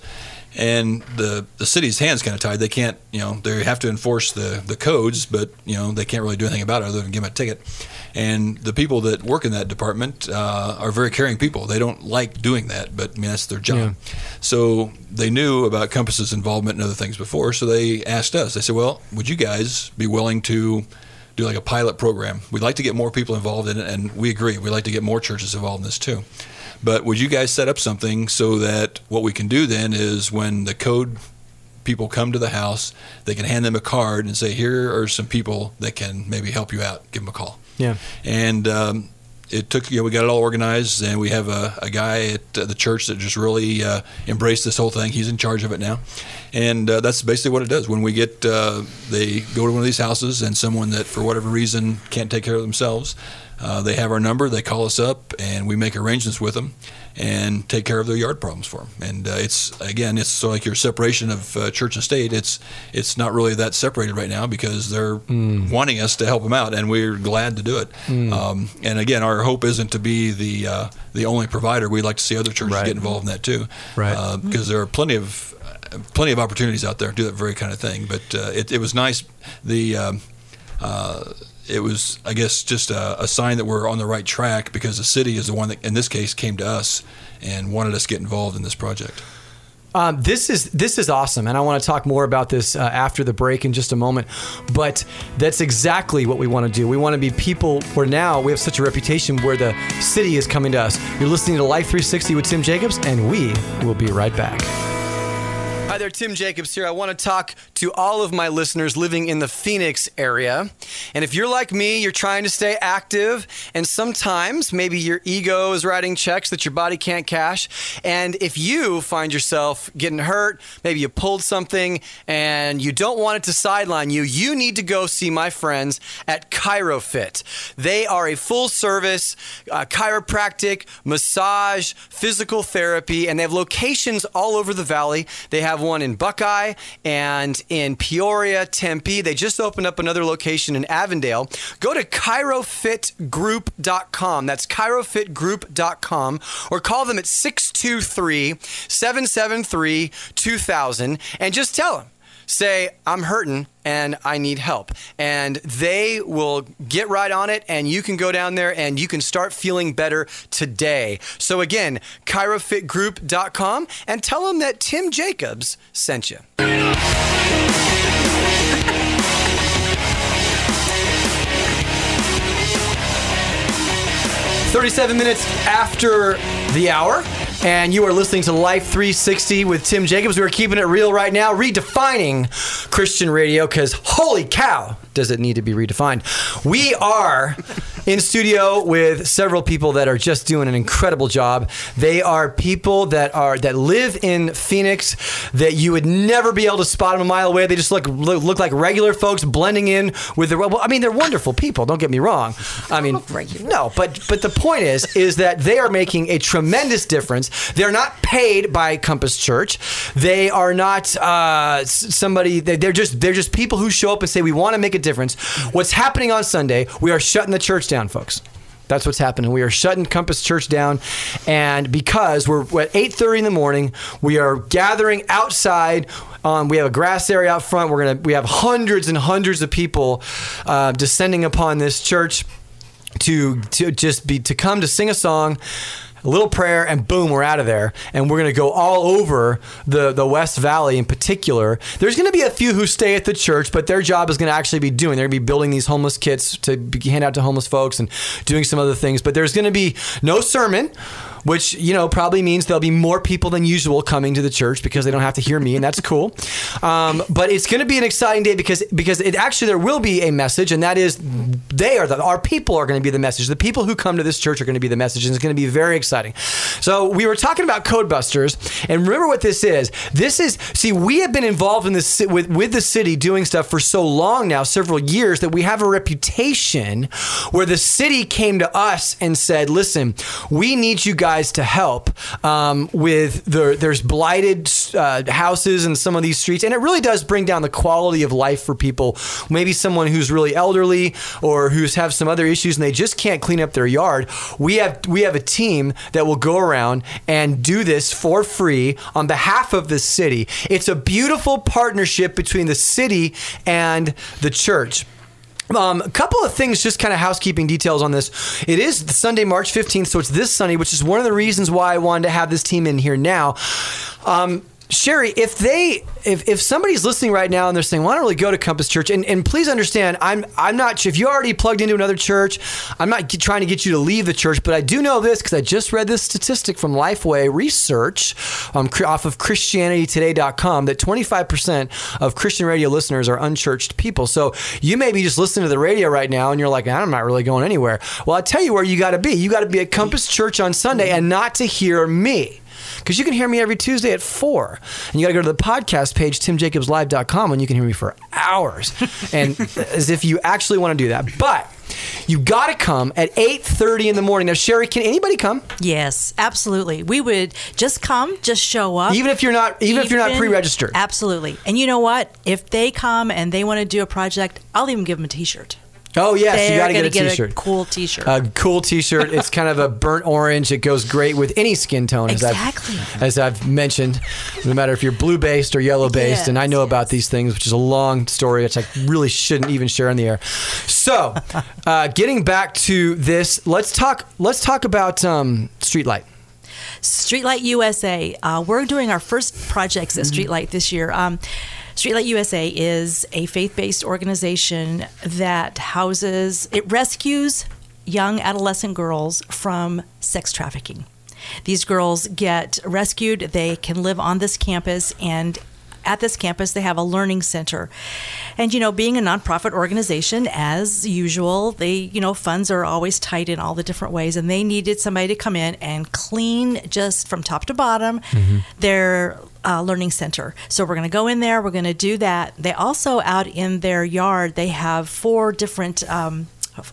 And the the city's hands kind of tied. They can't, you know, they have to enforce the, the codes, but you know they can't really do anything about it other than give them a ticket. And the people that work in that department uh, are very caring people. They don't like doing that, but I mean that's their job. So they knew about Compass's involvement in other things before. So they asked us. They said, "Well, would you guys be willing to do like a pilot program. We'd like to get more people involved in it, and we agree. We'd like to get more churches involved in this too. But would you guys set up something so that what we can do then is when the code people come to the house, they can hand them a card and say, "Here are some people that can maybe help you out. Give them a call." Yeah. And um, it took you know we got it all organized and we have a, a guy at uh, the church that just really uh, embraced this whole thing he's in charge of it now and uh, that's basically what it does when we get uh, they go to one of these houses and someone that for whatever reason can't take care of themselves uh, they have our number they call us up and we make arrangements with them and take care of their yard problems for them. And uh, it's again, it's so like your separation of uh, church and state. It's it's not really that separated right now because they're mm. wanting us to help them out, and we're glad to do it. Mm. Um, and again, our hope isn't to be the uh, the only provider. We'd like to see other churches right. get involved in that too, right? Because uh, there are plenty of plenty of opportunities out there to do that very kind of thing. But uh, it, it was nice. The um, uh, it was, I guess, just a, a, sign that we're on the right track because the city is the one that, in this case, came to us and wanted us to get involved in this project. Um, this is this is awesome, and I want to talk more about this uh, after the break in just a moment. But that's exactly what we want to do. We want to be people where now we have such a reputation where the city is coming to us. You're listening to Life 360 with Tim Jacobs, and we will be right back. Hi there, Tim Jacobs here. I want to talk to all of my listeners living in the Phoenix area. And if you're like me, you're trying to stay active, and sometimes maybe your ego is writing checks that your body can't cash. And if you find yourself getting hurt, maybe you pulled something and you don't want it to sideline you, you need to go see my friends at ChiroFit. They are a full service uh, chiropractic, massage, physical therapy, and they have locations all over the valley. They have one in Buckeye and in Peoria, Tempe. They just opened up another location in Avondale. Go to chirofitgroup.com. That's chirofitgroup.com or call them at 623 773 2000 and just tell them say, I'm hurting and I need help. And they will get right on it, and you can go down there and you can start feeling better today. So, again, chirofitgroup.com and tell them that Tim Jacobs sent you. 37 minutes after the hour, and you are listening to Life 360 with Tim Jacobs. We're keeping it real right now, redefining Christian radio because holy cow, does it need to be redefined? We are in studio with several people that are just doing an incredible job. They are people that are that live in Phoenix that you would never be able to spot them a mile away. They just look look, look like regular folks blending in with the. Well, I mean, they're wonderful people. Don't get me wrong. I mean, no, but but the point is is that they are making a tremendous difference. They're not paid by Compass Church. They are not uh, somebody. They're just they're just people who show up and say we want to make a difference. What's happening on Sunday? We are shutting the church down, folks. That's what's happening. We are shutting Compass Church down, and because we're, at 8:30 in the morning, we are gathering outside. Um, we have a grass area out front. We're gonna we have hundreds and hundreds of people uh, descending upon this church to to just be to come to sing a song a little prayer, and boom, we're out of there. And we're going to go all over the, the West Valley in particular. There's going to be a few who stay at the church, but their job is going to actually be doing, they're going to be building these homeless kits to hand out to homeless folks and doing some other things. But there's going to be no sermon which you know probably means there'll be more people than usual coming to the church because they don't have to hear me, and that's cool. Um, but it's going to be an exciting day because because it actually there will be a message, and that is they are the our people are going to be the message. The people who come to this church are going to be the message, and it's going to be very exciting. So we were talking about Codebusters, and remember what this is. This is see we have been involved in this with with the city doing stuff for so long now, several years that we have a reputation where the city came to us and said, "Listen, we need you guys." Guys to help um, with the there's blighted uh, houses in some of these streets, and it really does bring down the quality of life for people. Maybe someone who's really elderly or who's have some other issues and they just can't clean up their yard. We have we have a team that will go around and do this for free on behalf of the city. It's a beautiful partnership between the city and the church. Um, a couple of things, just kind of housekeeping details on this. It is Sunday, March 15th, so it's this Sunday, which is one of the reasons why I wanted to have this team in here now. Um, Sherry, if they if, if somebody's listening right now and they're saying, "Well, I don't really go to Compass Church," and, and please understand, I'm I'm not if you already plugged into another church, I'm not trying to get you to leave the church, but I do know this because I just read this statistic from Lifeway Research um, off of ChristianityToday.com that 25% of Christian radio listeners are unchurched people. So you may be just listening to the radio right now and you're like, I'm not really going anywhere. Well, I tell you where you got to be. You got to be at Compass Church on Sunday and not to hear me because you can hear me every Tuesday at 4. And you got to go to the podcast page, timjacobslive.com, and you can hear me for hours. and uh, as if you actually want to do that. But you got to come at 8.30 in the morning. Now, Sherry, can anybody come? Yes, absolutely. We would just come, just show up. Even if you're not, even, if you're not pre-registered. Absolutely. And you know what? If they come and they want to do a project, I'll even give them a T-shirt. Oh, yes, you They're got to get a T-shirt. a cool T-shirt. A cool T-shirt. It's kind of a burnt orange. It goes great with any skin tone, as Exactly. I've as I've mentioned. No matter if you're blue based or yellow based, Yes, and I know about these things, which is a long story, which I really shouldn't even share on the air. So, uh, getting back to this, let's talk. Let's talk about um, Streetlight. Streetlight USA. Uh, we're doing our first projects at Streetlight this year. Um, Streetlight USA is a faith-based organization that houses, it rescues young adolescent girls from sex trafficking. These girls get rescued. They can live on this campus and at this campus they have a learning center. And you know being a nonprofit organization as usual they you know funds are always tight in all the different ways and they needed somebody to come in and clean just from top to bottom their uh, learning center. So we're going to go in there we're going to do that. They also out in their yard they have four different um,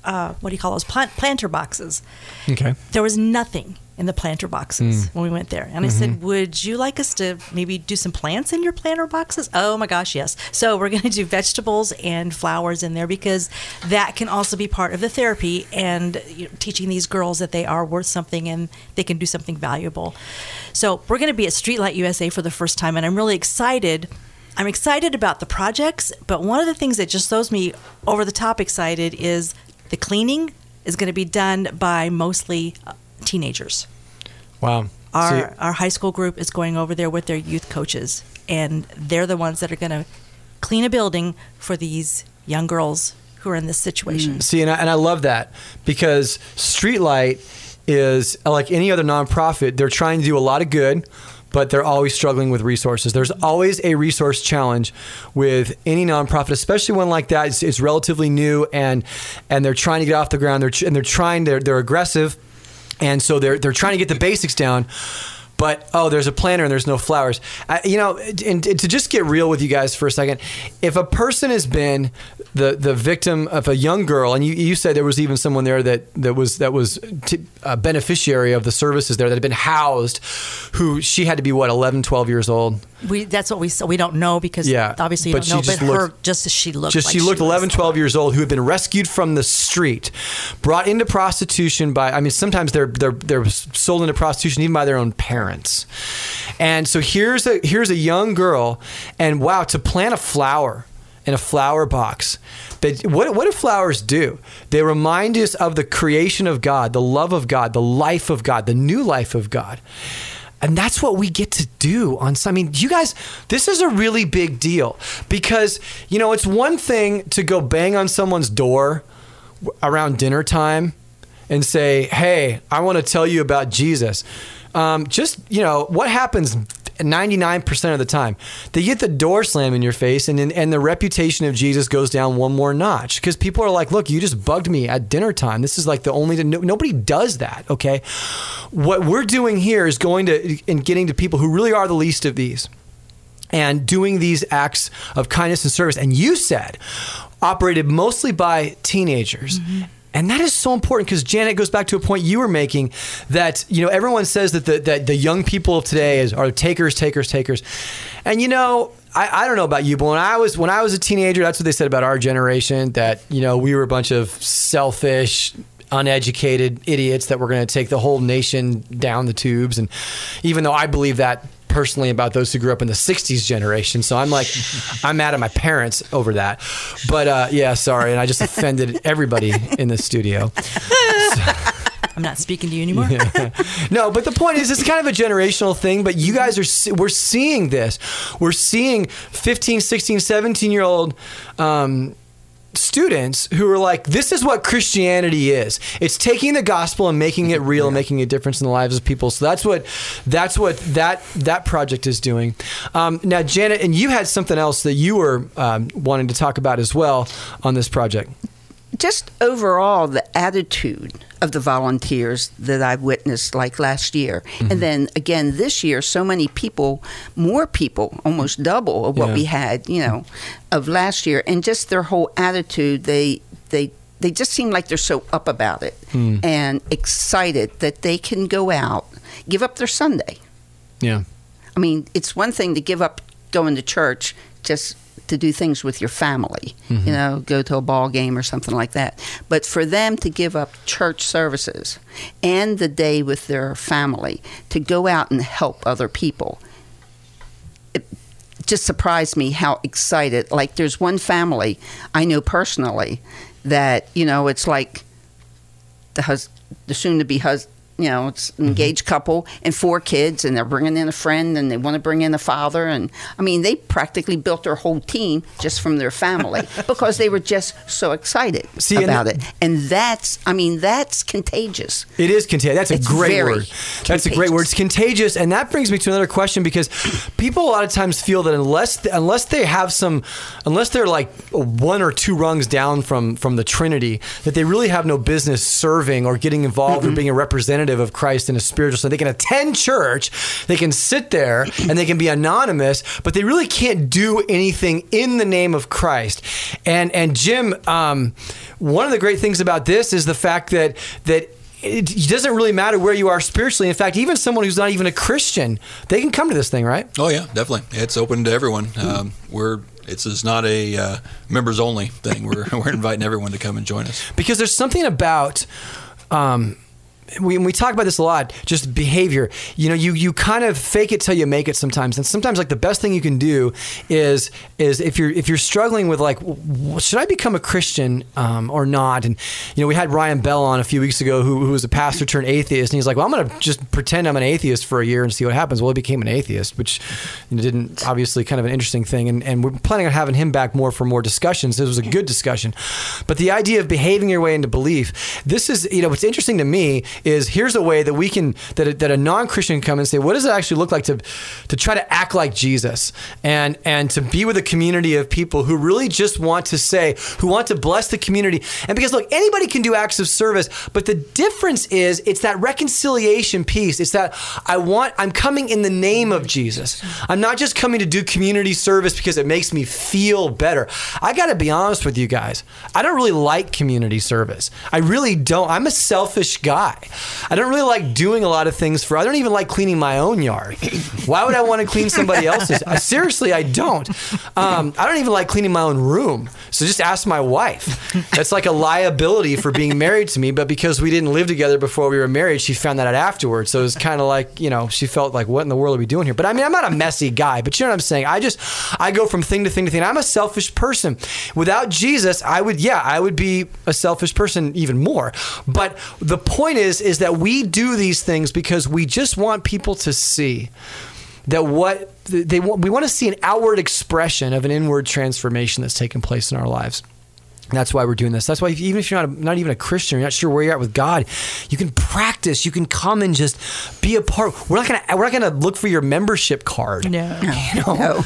uh, what do you call those plant, planter boxes Okay. there was nothing in the planter boxes when we went there. And I said, Would you like us to maybe do some plants in your planter boxes? Oh my gosh, yes. So we're going to do vegetables and flowers in there because that can also be part of the therapy and you know, teaching these girls that they are worth something and they can do something valuable. So we're going to be at Streetlight USA for the first time, and I'm really excited. I'm excited about the projects, but one of the things that just throws me over the top excited is the cleaning is going to be done by mostly uh, teenagers. Wow. Our our high school group is going over there with their youth coaches, and they're the ones that are going to clean a building for these young girls who are in this situation. See, and I, and I love that because Streetlight is like any other nonprofit. They're trying to do a lot of good, but they're always struggling with resources. There's always a resource challenge with any nonprofit, especially one like that. It's, it's relatively new, and and they're trying to get off the ground. They're and they're trying. They're they're aggressive, and so they're they're trying to get the basics down. But oh, there's a planter and there's no flowers. I, you know, and, and to just get real with you guys for a second, if a person has been the the victim of a young girl, and you, you said there was even someone there that that was that was t- a beneficiary of the services there that had been housed, who she had to be what 11, 12 years old. We that's what we so we don't know because Yeah, obviously you but don't know. she just but her looked- just as she looked just like she looked was. 11 12 years old who had been rescued from the street brought into prostitution by i mean sometimes they're they're they're sold into prostitution even by their own parents and so here's a here's a young girl and wow to plant a flower in a flower box but what, what do flowers do they remind us of the creation of god the love of god the life of god the new life of god and that's what we get to do on some. I mean, you guys, this is a really big deal because, you know, it's one thing to go bang on someone's door around dinner time and say, hey, I want to tell you about Jesus. Um, just, you know, what happens 99% of the time? They get the door slam in your face and, and the reputation of Jesus goes down one more notch because people are like, look, you just bugged me at dinner time. This is like the only, no, nobody does that, okay? What we're doing here is going to, and getting to people who really are the least of these and doing these acts of kindness and service. And you said operated mostly by teenagers. Mm-hmm. And that is so important because Janet goes back to a point you were making that you know everyone says that the that the young people of today is are takers, takers, takers, and you know I, I don't know about you, but when I was when I was a teenager, that's what they said about our generation that you know we were a bunch of selfish, uneducated idiots that were going to take the whole nation down the tubes. And even though I believe that personally about those who grew up in the 60s generation. So I'm like, I'm mad at my parents over that. But uh, yeah, sorry. And I just offended everybody in the studio. So- I'm not speaking to you anymore. No, but the point is, it's kind of a generational thing. But you guys are, we're seeing this. We're seeing 15, 16, 17 year old um, students who are like, this is what Christianity is. It's taking the gospel and making it real, and making a difference in the lives of people. So that's what, that's what that that project is doing. Um, now, Janet, and you had something else that you were um, wanting to talk about as well on this project. Just overall the attitude of the volunteers that I've witnessed like last year. And mm-hmm. then again this year so many people, more people, almost double of what Yeah. we had, you know, of last year and just their whole attitude they they they just seem like they're so up about it hmm. and excited that they can go out, give up their Sunday. Yeah. I mean, it's one thing to give up going to church just to do things with your family, Mm-hmm. you know, go to a ball game or something like that. But for them to give up church services and the day with their family to go out and help other people, it just surprised me how excited. Like, there's one family I know personally that, you know, it's like the hus- the soon to be husband. You know, it's an mm-hmm. engaged couple and four kids, and they're bringing in a friend, and they want to bring in a father. And I mean, they practically built their whole team just from their family because they were just so excited See, about it. And that's, I mean, that's contagious. It is contagious. That's a It's great word. That's a great word. It's contagious, and that brings me to another question because people a lot of times feel that unless unless they have some, unless they're like one or two rungs down from from the Trinity, that they really have no business serving or getting involved or being a representative of Christ in a spiritual sense. They can attend church, they can sit there, and they can be anonymous, but they really can't do anything in the name of Christ. And and Jim, um, one of the great things about this is the fact that that it doesn't really matter where you are spiritually. In fact, even someone who's not even a Christian, they can come to this thing, right? Oh yeah, definitely. It's open to everyone. Um, we're it's, it's not a uh, members only thing. We're we're inviting everyone to come and join us. Because there's something about. Um, we, we talk about this a lot just behavior. You know you you kind of fake it till you make it sometimes. And sometimes like the best thing you can do is is if you're if you're struggling with like should i become a christian um, or not? And you know we had ryan bell on a few weeks ago who, who was a pastor turned atheist. And he's like well i'm going to just pretend i'm an atheist for a year and see what happens. Well he became an atheist which you know, didn't obviously kind of an interesting thing. And, and we're planning on having him back more for more discussions. This was a good discussion. But the idea of behaving your way into belief this is you know what's interesting to me is here's a way that we can that a, that a non-christian can come and say what does it actually look like to to try to act like jesus? And and to be with a community of people who really just want to say who want to bless the community. And because look anybody can do acts of service but the difference is it's that reconciliation piece. It's that i want i'm coming in the name of jesus. I'm not just coming to do community service because it makes me feel better. I got to be honest with you guys. I don't really like community service. I really don't. I'm a selfish guy i don't really like doing a lot of things for i don't even like cleaning my own yard. Why would i want to clean somebody else's? I, seriously i don't. Um, i don't even like cleaning my own room. So just ask my wife. That's like a liability for being married to me but because we didn't live together before we were married she found that out afterwards. So it was kind of like you know she felt like what in the world are we doing here? But i mean i'm not a messy guy but you know what i'm saying? I just i go from thing to thing to thing. I'm a selfish person. Without jesus i would yeah i would be a selfish person even more. But the point is is that we do these things because we just want people to see that what they want we want to see an outward expression of an inward transformation that's taken place in our lives that's why we're doing this. That's why if, even if you're not a, not even a Christian, you're not sure where you're at with God, you can practice. You can come and just be a part. We're not gonna we're not gonna look for your membership card. No. You know?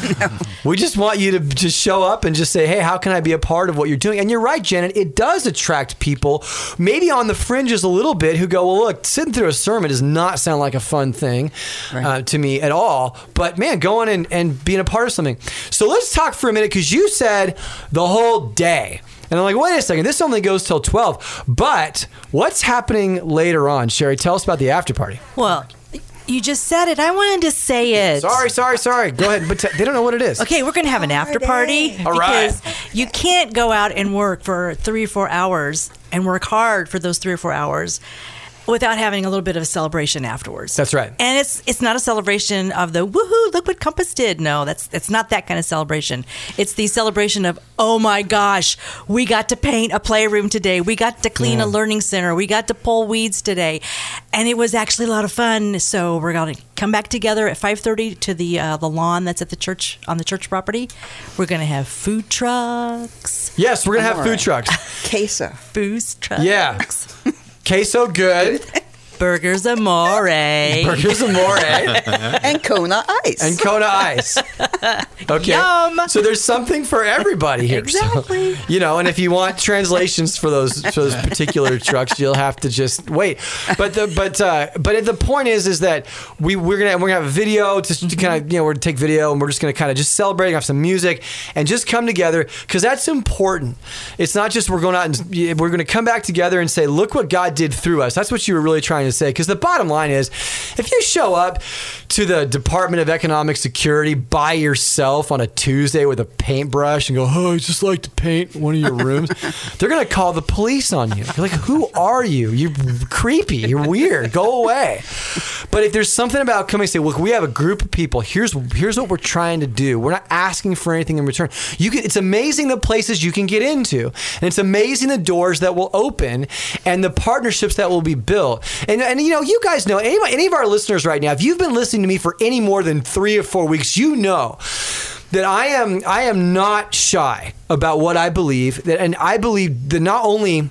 We just want you to just show up and just say, "Hey, how can I be a part of what you're doing?" And you're right, Janet. It does attract people, maybe on the fringes a little bit, who go, "Well, look, sitting through a sermon does not sound like a fun thing uh, to me at all." But man, going and, and being a part of something. So let's talk for a minute because you said the whole day. And I'm like, wait a second, this only goes till 12. But what's happening later on? Sherry, tell us about the after party. Well, you just said it. I wanted to say it. Sorry, sorry, sorry. Go ahead. But t- they don't know what it is. Okay, we're going to have an after party All right. because you can't go out and work for three or four hours and work hard for those three or four hours without having a little bit of a celebration afterwards. That's right. And it's it's not a celebration of the woohoo, look what Compass did. No, that's it's not that kind of celebration. It's the celebration of, oh my gosh, we got to paint a playroom today. We got to clean a learning center. We got to pull weeds today. And it was actually a lot of fun. So we're gonna come back together at five thirty to the uh, the lawn that's at the church on the church property. We're gonna have food trucks. Yes, we're gonna have Amore. food trucks. Queso. Food trucks. Yeah. Queso good. Burgers amore. Burgers Amore. and Kona Ice. and Kona Ice. Okay. Yum. So there's something for everybody here. So, Exactly. you know, and if you want translations for those for those particular trucks, you'll have to just wait. But the but uh, but the point is is that we we're gonna we're gonna have a video to, to kind of you know we're gonna take video and we're just gonna kind of just celebrate, have some music, and just come together because that's important. It's not just we're going out and we're gonna come back together and say, look what God did through us. That's what you were really trying to say. Because the bottom line is, if you show up to the Department of Economic Security by yourself on a Tuesday with a paintbrush and go, oh, I just like to paint one of your rooms, they're gonna call the police on you. You're like, who are you? You're creepy. You're weird. Go away. But if there's something about coming and say, look, we have a group of people. Here's here's what we're trying to do. We're not asking for anything in return. You can. It's amazing the places you can get into, and it's amazing the doors that will open and the partnerships that will be built. And and you know, you guys know any any of our listeners right now. If you've been listening to me for any more than three or four weeks, you know that I am I am not shy about what I believe that and I believe that not only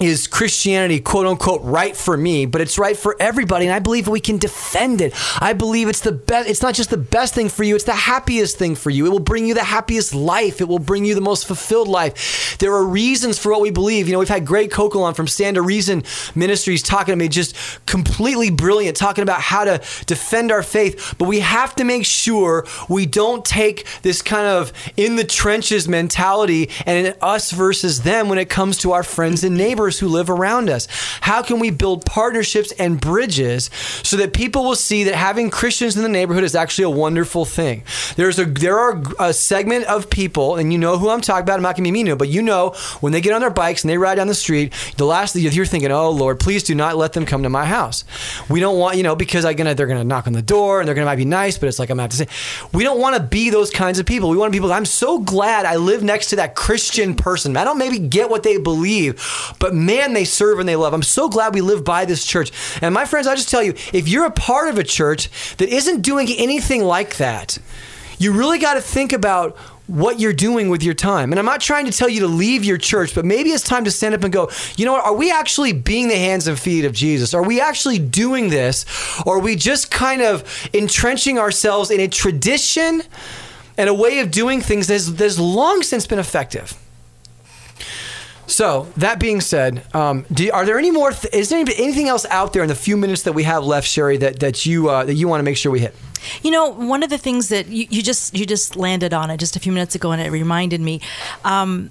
is Christianity quote unquote right for me, but it's right for everybody. And I believe we can defend it. I believe it's the best, it's not just the best thing for you, it's the happiest thing for you. It will bring you the happiest life. It will bring you the most fulfilled life. There are reasons for what we believe. You know, we've had Greg Koukl on from Stand to Reason Ministries talking to me, just completely brilliant, talking about how to defend our faith. But we have to make sure we don't take this kind of in the trenches mentality and an us versus them when it comes to our friends and neighbors who live around us. How can we build partnerships and bridges so that people will see that having Christians in the neighborhood is actually a wonderful thing? There's a there are a segment of people, and you know who I'm talking about. I'm not going to be mean to, but you know when they get on their bikes and they ride down the street, the last thing you're thinking, oh Lord, please do not let them come to my house. We don't want you know because I gonna they're gonna knock on the door and they're gonna might be nice, but it's like I'm gonna have to say we don't want to be those kinds of people. We want people. I'm so glad I live next to that Christian person. I don't maybe get what they believe, but man, they serve and they love. I'm so glad we live by this church. And my friends, I just tell you, if you're a part of a church that isn't doing anything like that, you really got to think about what you're doing with your time. And I'm not trying to tell you to leave your church, but maybe it's time to stand up and go, you know what? Are we actually being the hands and feet of Jesus? Are we actually doing this? Or are we just kind of entrenching ourselves in a tradition and a way of doing things that has, that has long since been effective? So that being said, um, do, are there any more? Th- is there anything else out there in the few minutes that we have left, Sherry, that that you uh, that you want to make sure we hit? You know, one of the things that you, you just you just landed on it just a few minutes ago, and it reminded me. Um,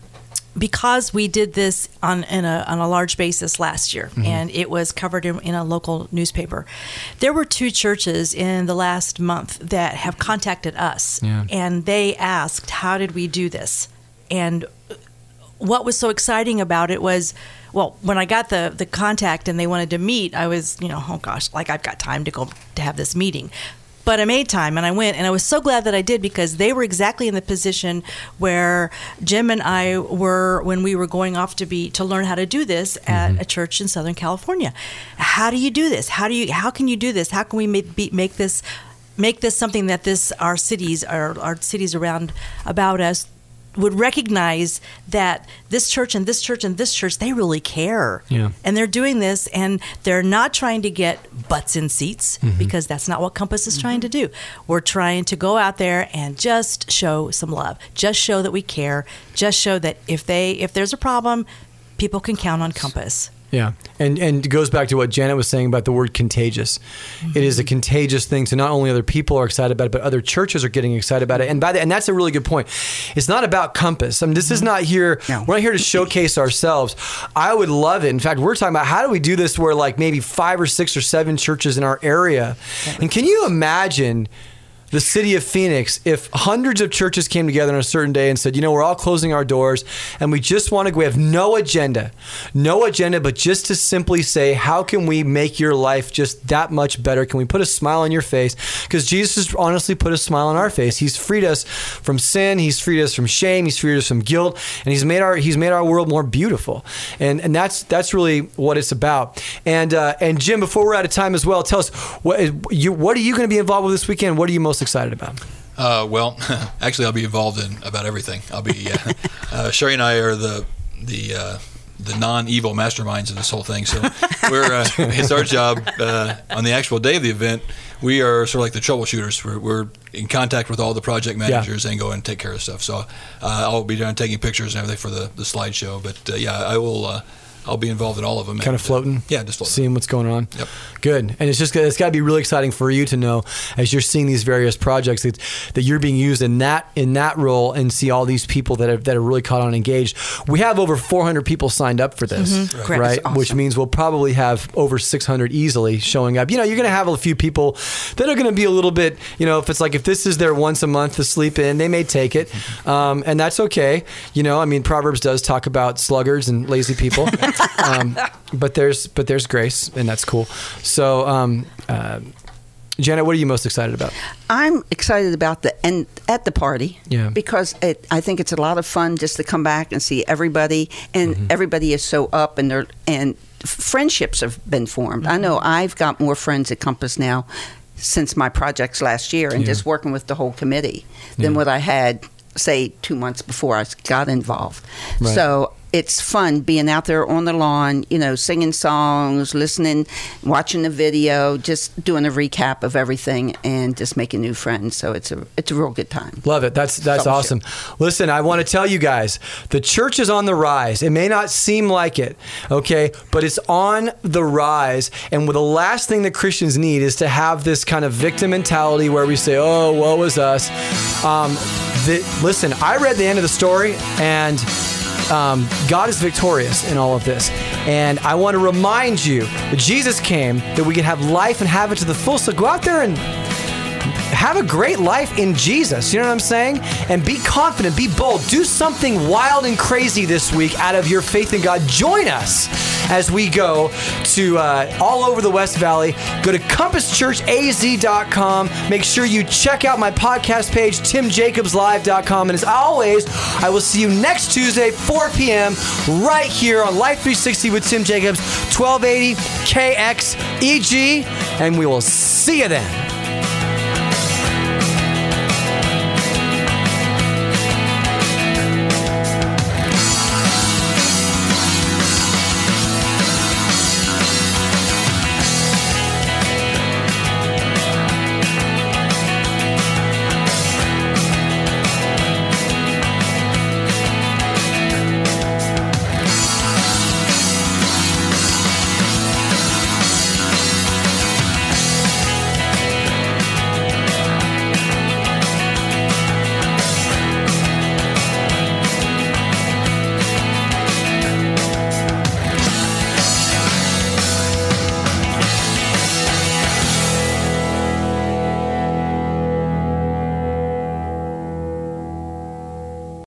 because we did this on in a, on a large basis last year and it was covered in, in a local newspaper there were two churches in the last month that have contacted us Yeah. and they asked how did we do this and what was so exciting about it was well when i got the the contact and they wanted to meet i was you know oh gosh like i've got time to go to have this meeting. But i made time and i went and i was so glad that i did because they were exactly in the position where jim and i were when we were going off to be to learn how to do this at mm-hmm. a church in southern california. How do you do this? How do you how can you do this? How can we make, be, make this make this something that this our cities our, our cities around about us would recognize that this church and this church and this church they really care. Yeah. and they're doing this and they're not trying to get butts in seats mm-hmm. because that's not what compass is trying to mm-hmm. do. We're trying to go out there and just show some love just show that we care just show that if they if there's a problem people can count on compass Yeah, and and it goes back to what Janet was saying about the word contagious. It is a mm-hmm. contagious thing So not only other people are excited about it, but other churches are getting excited about it. And by the, and that's a really good point. It's not about compass. I mean, this is mm-hmm. not here. No. We're not here to showcase ourselves. I would love it. In fact, we're talking about how do we do this where like maybe five or six or seven churches in our area, and can you imagine? The city of Phoenix, if hundreds of churches came together on a certain day and said, you know, we're all closing our doors and we just want to, we have no agenda, no agenda, but just to simply say, how can we make your life just that much better? Can we put a smile on your face? Because Jesus has honestly put a smile on our face. He's freed us from sin. He's freed us from shame. He's freed us from guilt, and he's made our he's made our world more beautiful. And and that's that's really what it's about. And uh, and Jim, before we're out of time as well, tell us what you what are you going to be involved with this weekend? What are you most excited about? Uh, well, actually, I'll be involved in about everything. I'll be uh, uh, Sherry and I are the the uh, the non-evil masterminds of this whole thing. So we're uh, it's our job uh, on the actual day of the event. We are sort of like the troubleshooters. We're, we're in contact with all the project managers and go and take care of stuff. So uh, I'll be down taking pictures and everything for the, the slideshow. But uh, yeah, I will. Uh, I'll be involved in all of them. Kind of and, uh, floating, yeah, just floating. seeing what's going on. Yep. Good, and it's just it's got to be really exciting for you to know as you're seeing these various projects that, that you're being used in that in that role and see all these people that are that are really caught on engaged. We have over 400 people signed up for this, Mhm. Correct. right? That's Which means we'll probably have over 600 easily showing up. You know, you're going to have a few people that are going to be a little bit, you know, if it's like if this is their once a month to sleep in, they may take it, um, and that's okay. You know, I mean, Proverbs does talk about sluggards and lazy people. um, but there's but there's grace, and that's cool. So, um, uh, Janet, what are you most excited about? I'm excited about the and at the party. Yeah. Because it, I think it's a lot of fun just to come back and see everybody, and Mm-hmm. everybody is so up, and they're and friendships have been formed. I know I've got more friends at Compass now since my projects last year, and Yeah. just working with the whole committee than Yeah. what I had say two months before I got involved. Right. So it's fun being out there on the lawn, you know, singing songs, listening, watching the video, just doing a recap of everything, and just making new friends. So it's a it's a real good time. Love it. That's that's awesome. Listen, I want to tell you guys, the church is on the rise. It may not seem like it, okay, but it's on the rise. And the last thing that Christians need is to have this kind of victim mentality where we say, "Oh, woe is us." Um, the, listen, I read the end of the story, and um, God is victorious in all of this. And I want to remind you that Jesus came that we can have life and have it to the full. So go out there and have a great life in Jesus. You know what I'm saying? And be confident, be bold, do something wild and crazy this week out of your faith in God. Join us as we go to uh, all over the West Valley. Go to compasschurchaz.com. Make sure you check out my podcast page, timjacobslive.com. And as always, I will see you next Tuesday, 4 p.m., right here on Life 360 with Tim Jacobs, 1280 KXEG. And we will see you then.